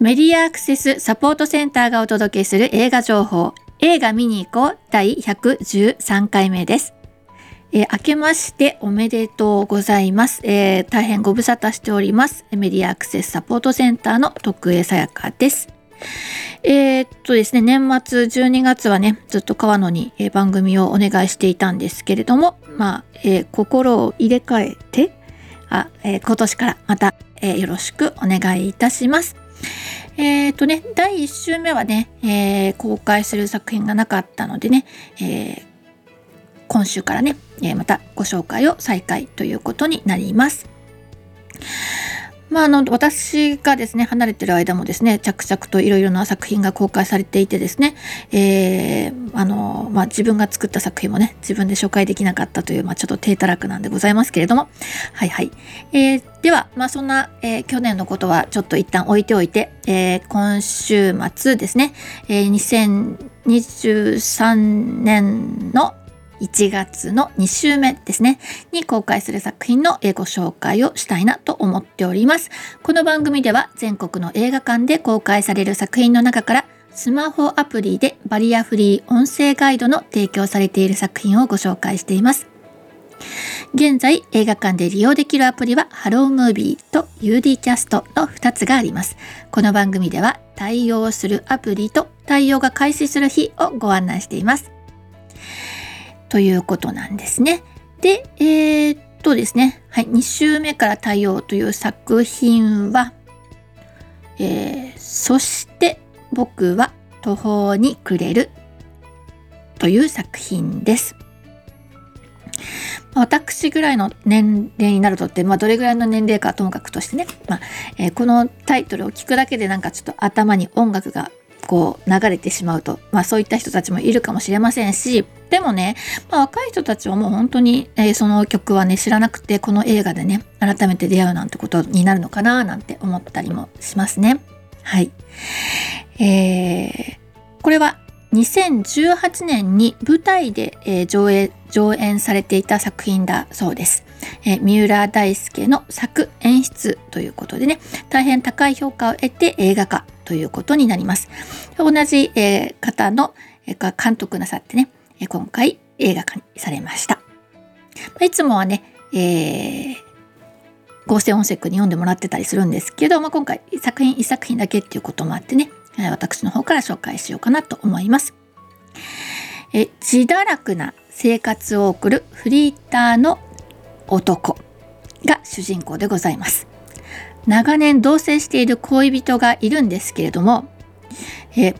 メディアアクセスサポートセンターがお届けする映画情報映画見に行こう第113回目です。えー、明けましておめでとうございます、えー、大変ご無沙汰しております。メディアアクセスサポートセンターの徳江さやかです。えー、っとですね、年末12月はね、ずっと川野に、番組をお願いしていたんですけれども、まあ、え心を入れ替えて、あ、え今年からまた、えよろしくお願いいたします。えっ、ー、とね、第1週目はね、えー、公開する作品がなかったのでね、えー、今週からね、えまたご紹介を再開ということになります。まあ、あの私がですね離れてる間もですね着々といろいろな作品が公開されていてですね、えー、あのまあ、自分が作った作品もね自分で紹介できなかったという、まあ、ちょっと低たらくなんでございますけれども。はいはい、えー、では、まあ、そんな、えー、去年のことはちょっと一旦置いておいて、え今週末ですね、え2023年の1月の2週目ですね、に公開する作品のご紹介をしたいなと思っております。この番組では全国の映画館で公開される作品の中からスマホアプリでバリアフリー音声ガイドの提供されている作品をご紹介しています。現在映画館で利用できるアプリはハロームービーと UD キャストの2つがあります。この番組では対応するアプリと対応が開始する日をご案内しています。ということなんですね。で、えー、っとですね、はい、2週目から対応という作品は、えー、そして僕は途方に暮れるという作品です。私ぐらいの年齢になるとって、まあ、どれぐらいの年齢かともかくとしてね、まあえー、このタイトルを聞くだけでなんかちょっと頭に音楽がこう流れてしまうと、まあ、そういった人たちもいるかもしれませんしでもね、まあ、若い人たちはもう本当に、えー、その曲はね知らなくてこの映画でね改めて出会うなんてことになるのかななんて思ったりもしますね。はい。えー、これは2018年に舞台で、えー、上映上演されていた作品だそうです。えー、三浦大輔の作演出ということでね大変高い評価を得て映画化ということになります。同じ、えー、方の、えー、監督なさってねえ今回映画化にされました。いつもはね、えー、合成音声に読んでもらってたりするんですけど、まあ、今回作品1作品だけっていうこともあってね、私の方から紹介しようかなと思います。え自堕落な生活を送るフリーターの男が主人公でございます。長年同棲している恋人がいるんですけれども、え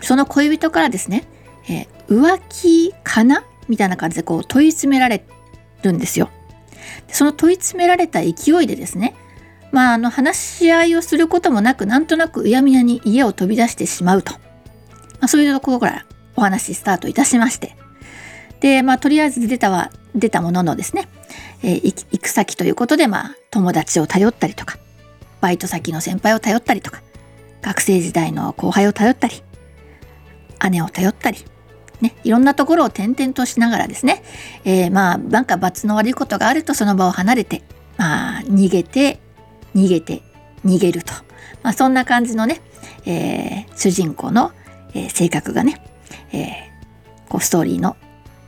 その恋人からですね、え浮気かなみたいな感じでこう問い詰められるんですよ。その問い詰められた勢いでですね、まあ、あの話し合いをすることもなくなんとなくうやみやに家を飛び出してしまうと、まあ、そういうところからお話スタートいたしましてで、まあ、とりあえず出たは出たもののですね、えー、行く先ということで、まあ、友達を頼ったりとかバイト先の先輩を頼ったりとか学生時代の後輩を頼ったり姉を頼ったりね、いろんなところを転々としながらですね、えー、まあなんか罰の悪いことがあるとその場を離れて、まあ、逃げて逃げて逃げると、まあ、そんな感じのね、えー、主人公の、えー、性格がね、え、こうストーリーの、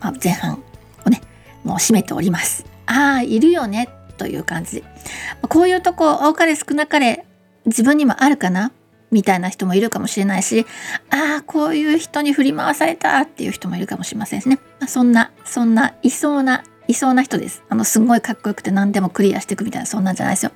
まあ、前半をねもう締めております。ああいるよねという感じこういうとこ多かれ少なかれ自分にもあるかな？みたいな人もいるかもしれないしああこういう人に振り回されたっていう人もいるかもしれませんしね、まあ、そんなそんないそうないそうな人です。あのすんごいかっこよくて何でもクリアしていくみたいなそんなんじゃないですよ。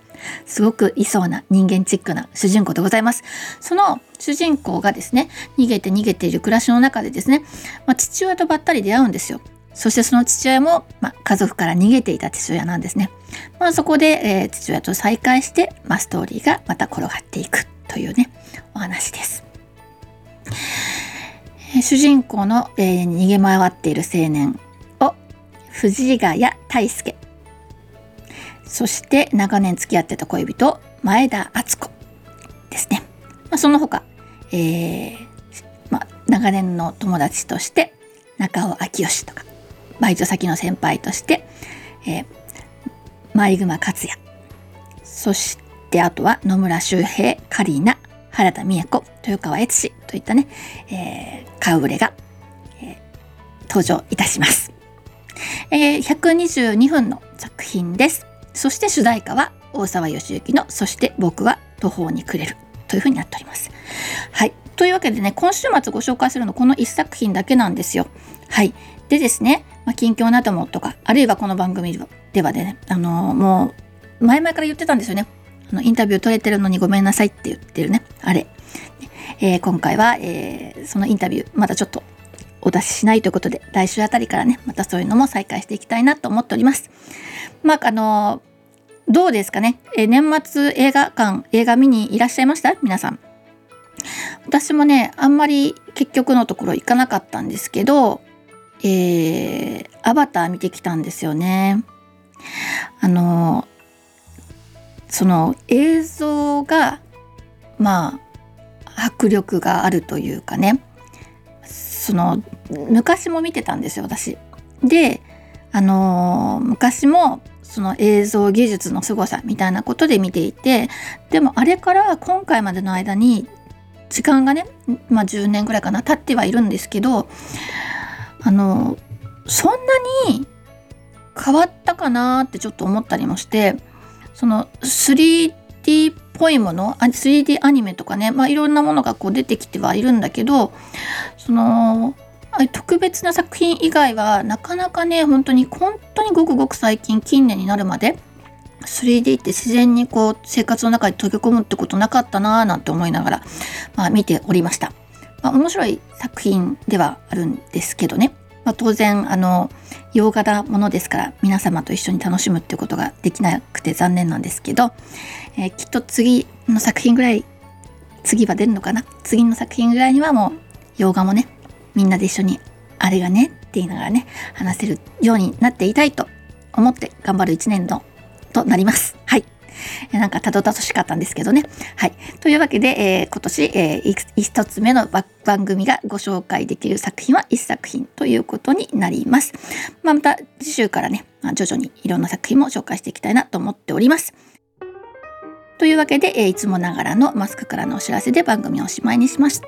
すごくいそうな人間チックな主人公でございます。その主人公がですね逃げて逃げている暮らしの中でですね、まあ、父親とばったり出会うんですよ。そしてその父親も、まあ、家族から逃げていた父親なんですね。まあ、そこで、えー、父親と再会して、まあ、ストーリーがまた転がっていくというねお話です。主人公の、えー、逃げ回っている青年を藤ヶ谷大輔。そして長年付き合ってた恋人前田敦子。ですね、まあ、その他、えーまあ、長年の友達として中尾明義とかバイト先の先輩として、えー、前熊克也そしてあとは野村周平カリーナ原田美恵子、豊川悦司といったね、えー、顔ぶれが、えー、登場いたします。えー、122分の作品です。そして主題歌は大沢義行の「そして僕は途方に暮れる」というふうになっております。はい。というわけでね、今週末ご紹介するのこの1作品だけなんですよ。はい。でですね、まあ、近況などもとか、あるいはこの番組ではね、あの、もう、前々から言ってたんですよね。あの、インタビュー取れてるのにごめんなさいって言ってるね、あれ。えー、今回は、えー、そのインタビュー、まだちょっとお出ししないということで、来週あたりからね、またそういうのも再開していきたいなと思っております。まあ、あの、どうですかね、え、年末映画館、映画見にいらっしゃいました？皆さん。私もね、あんまり結局のところ行かなかったんですけど、えー、アバター見てきたんですよね。あのその映像がまあ迫力があるというかねその昔も見てたんですよ私。であの昔もその映像技術の凄さみたいなことで見ていてでもあれから今回までの間に時間がね、まあ、10年ぐらいかな経ってはいるんですけどあのそんなに変わったかなってちょっと思ったりもしてその 3D っぽいもの 3D アニメとかね、まあ、いろんなものがこう出てきてはいるんだけどその特別な作品以外はなかなかね本当に本当にごくごく最近近年になるまで 3D って自然にこう生活の中に溶け込むってことなかったなーなんて思いながら、まあ、見ておりました。まあ、面白い作品ではあるんですけどね。まあ、当然あの洋画なものですから皆様と一緒に楽しむっていうことができなくて残念なんですけど、えー、きっと次の作品ぐらい次は出るのかな？次の作品ぐらいにはもう洋画もねみんなで一緒にあれがねって言いながらね話せるようになっていたいと思って頑張る一年のとなります。はい。なんかたどたどしかったんですけどね。はい。というわけで、えー、今年、えー、一つ目の番組がご紹介できる作品は1作品ということになります。まあ、また次週からね、まあ、徐々にいろんな作品も紹介していきたいなと思っております。というわけで、えー、いつもながらのマスクからのお知らせで番組をおしまいにします。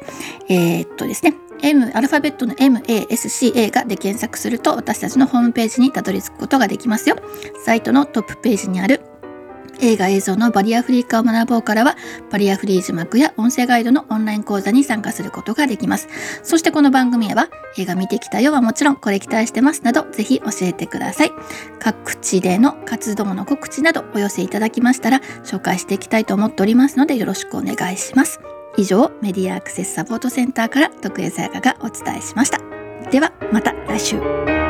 えー、っとですね、M、アルファベットの MASCA がで検索すると私たちのホームページにたどり着くことができますよ。サイトのトップページにある映画映像のバリアフリー化を学ぼうからは、バリアフリー字幕や音声ガイドのオンライン講座に参加することができます。そしてこの番組へは、映画見てきたよはもちろん、これ期待してますなど、ぜひ教えてください。各地での活動の告知などお寄せいただきましたら、紹介していきたいと思っておりますので、よろしくお願いします。以上、メディアアクセスサポートセンターから徳江さやかがお伝えしました。では、また来週。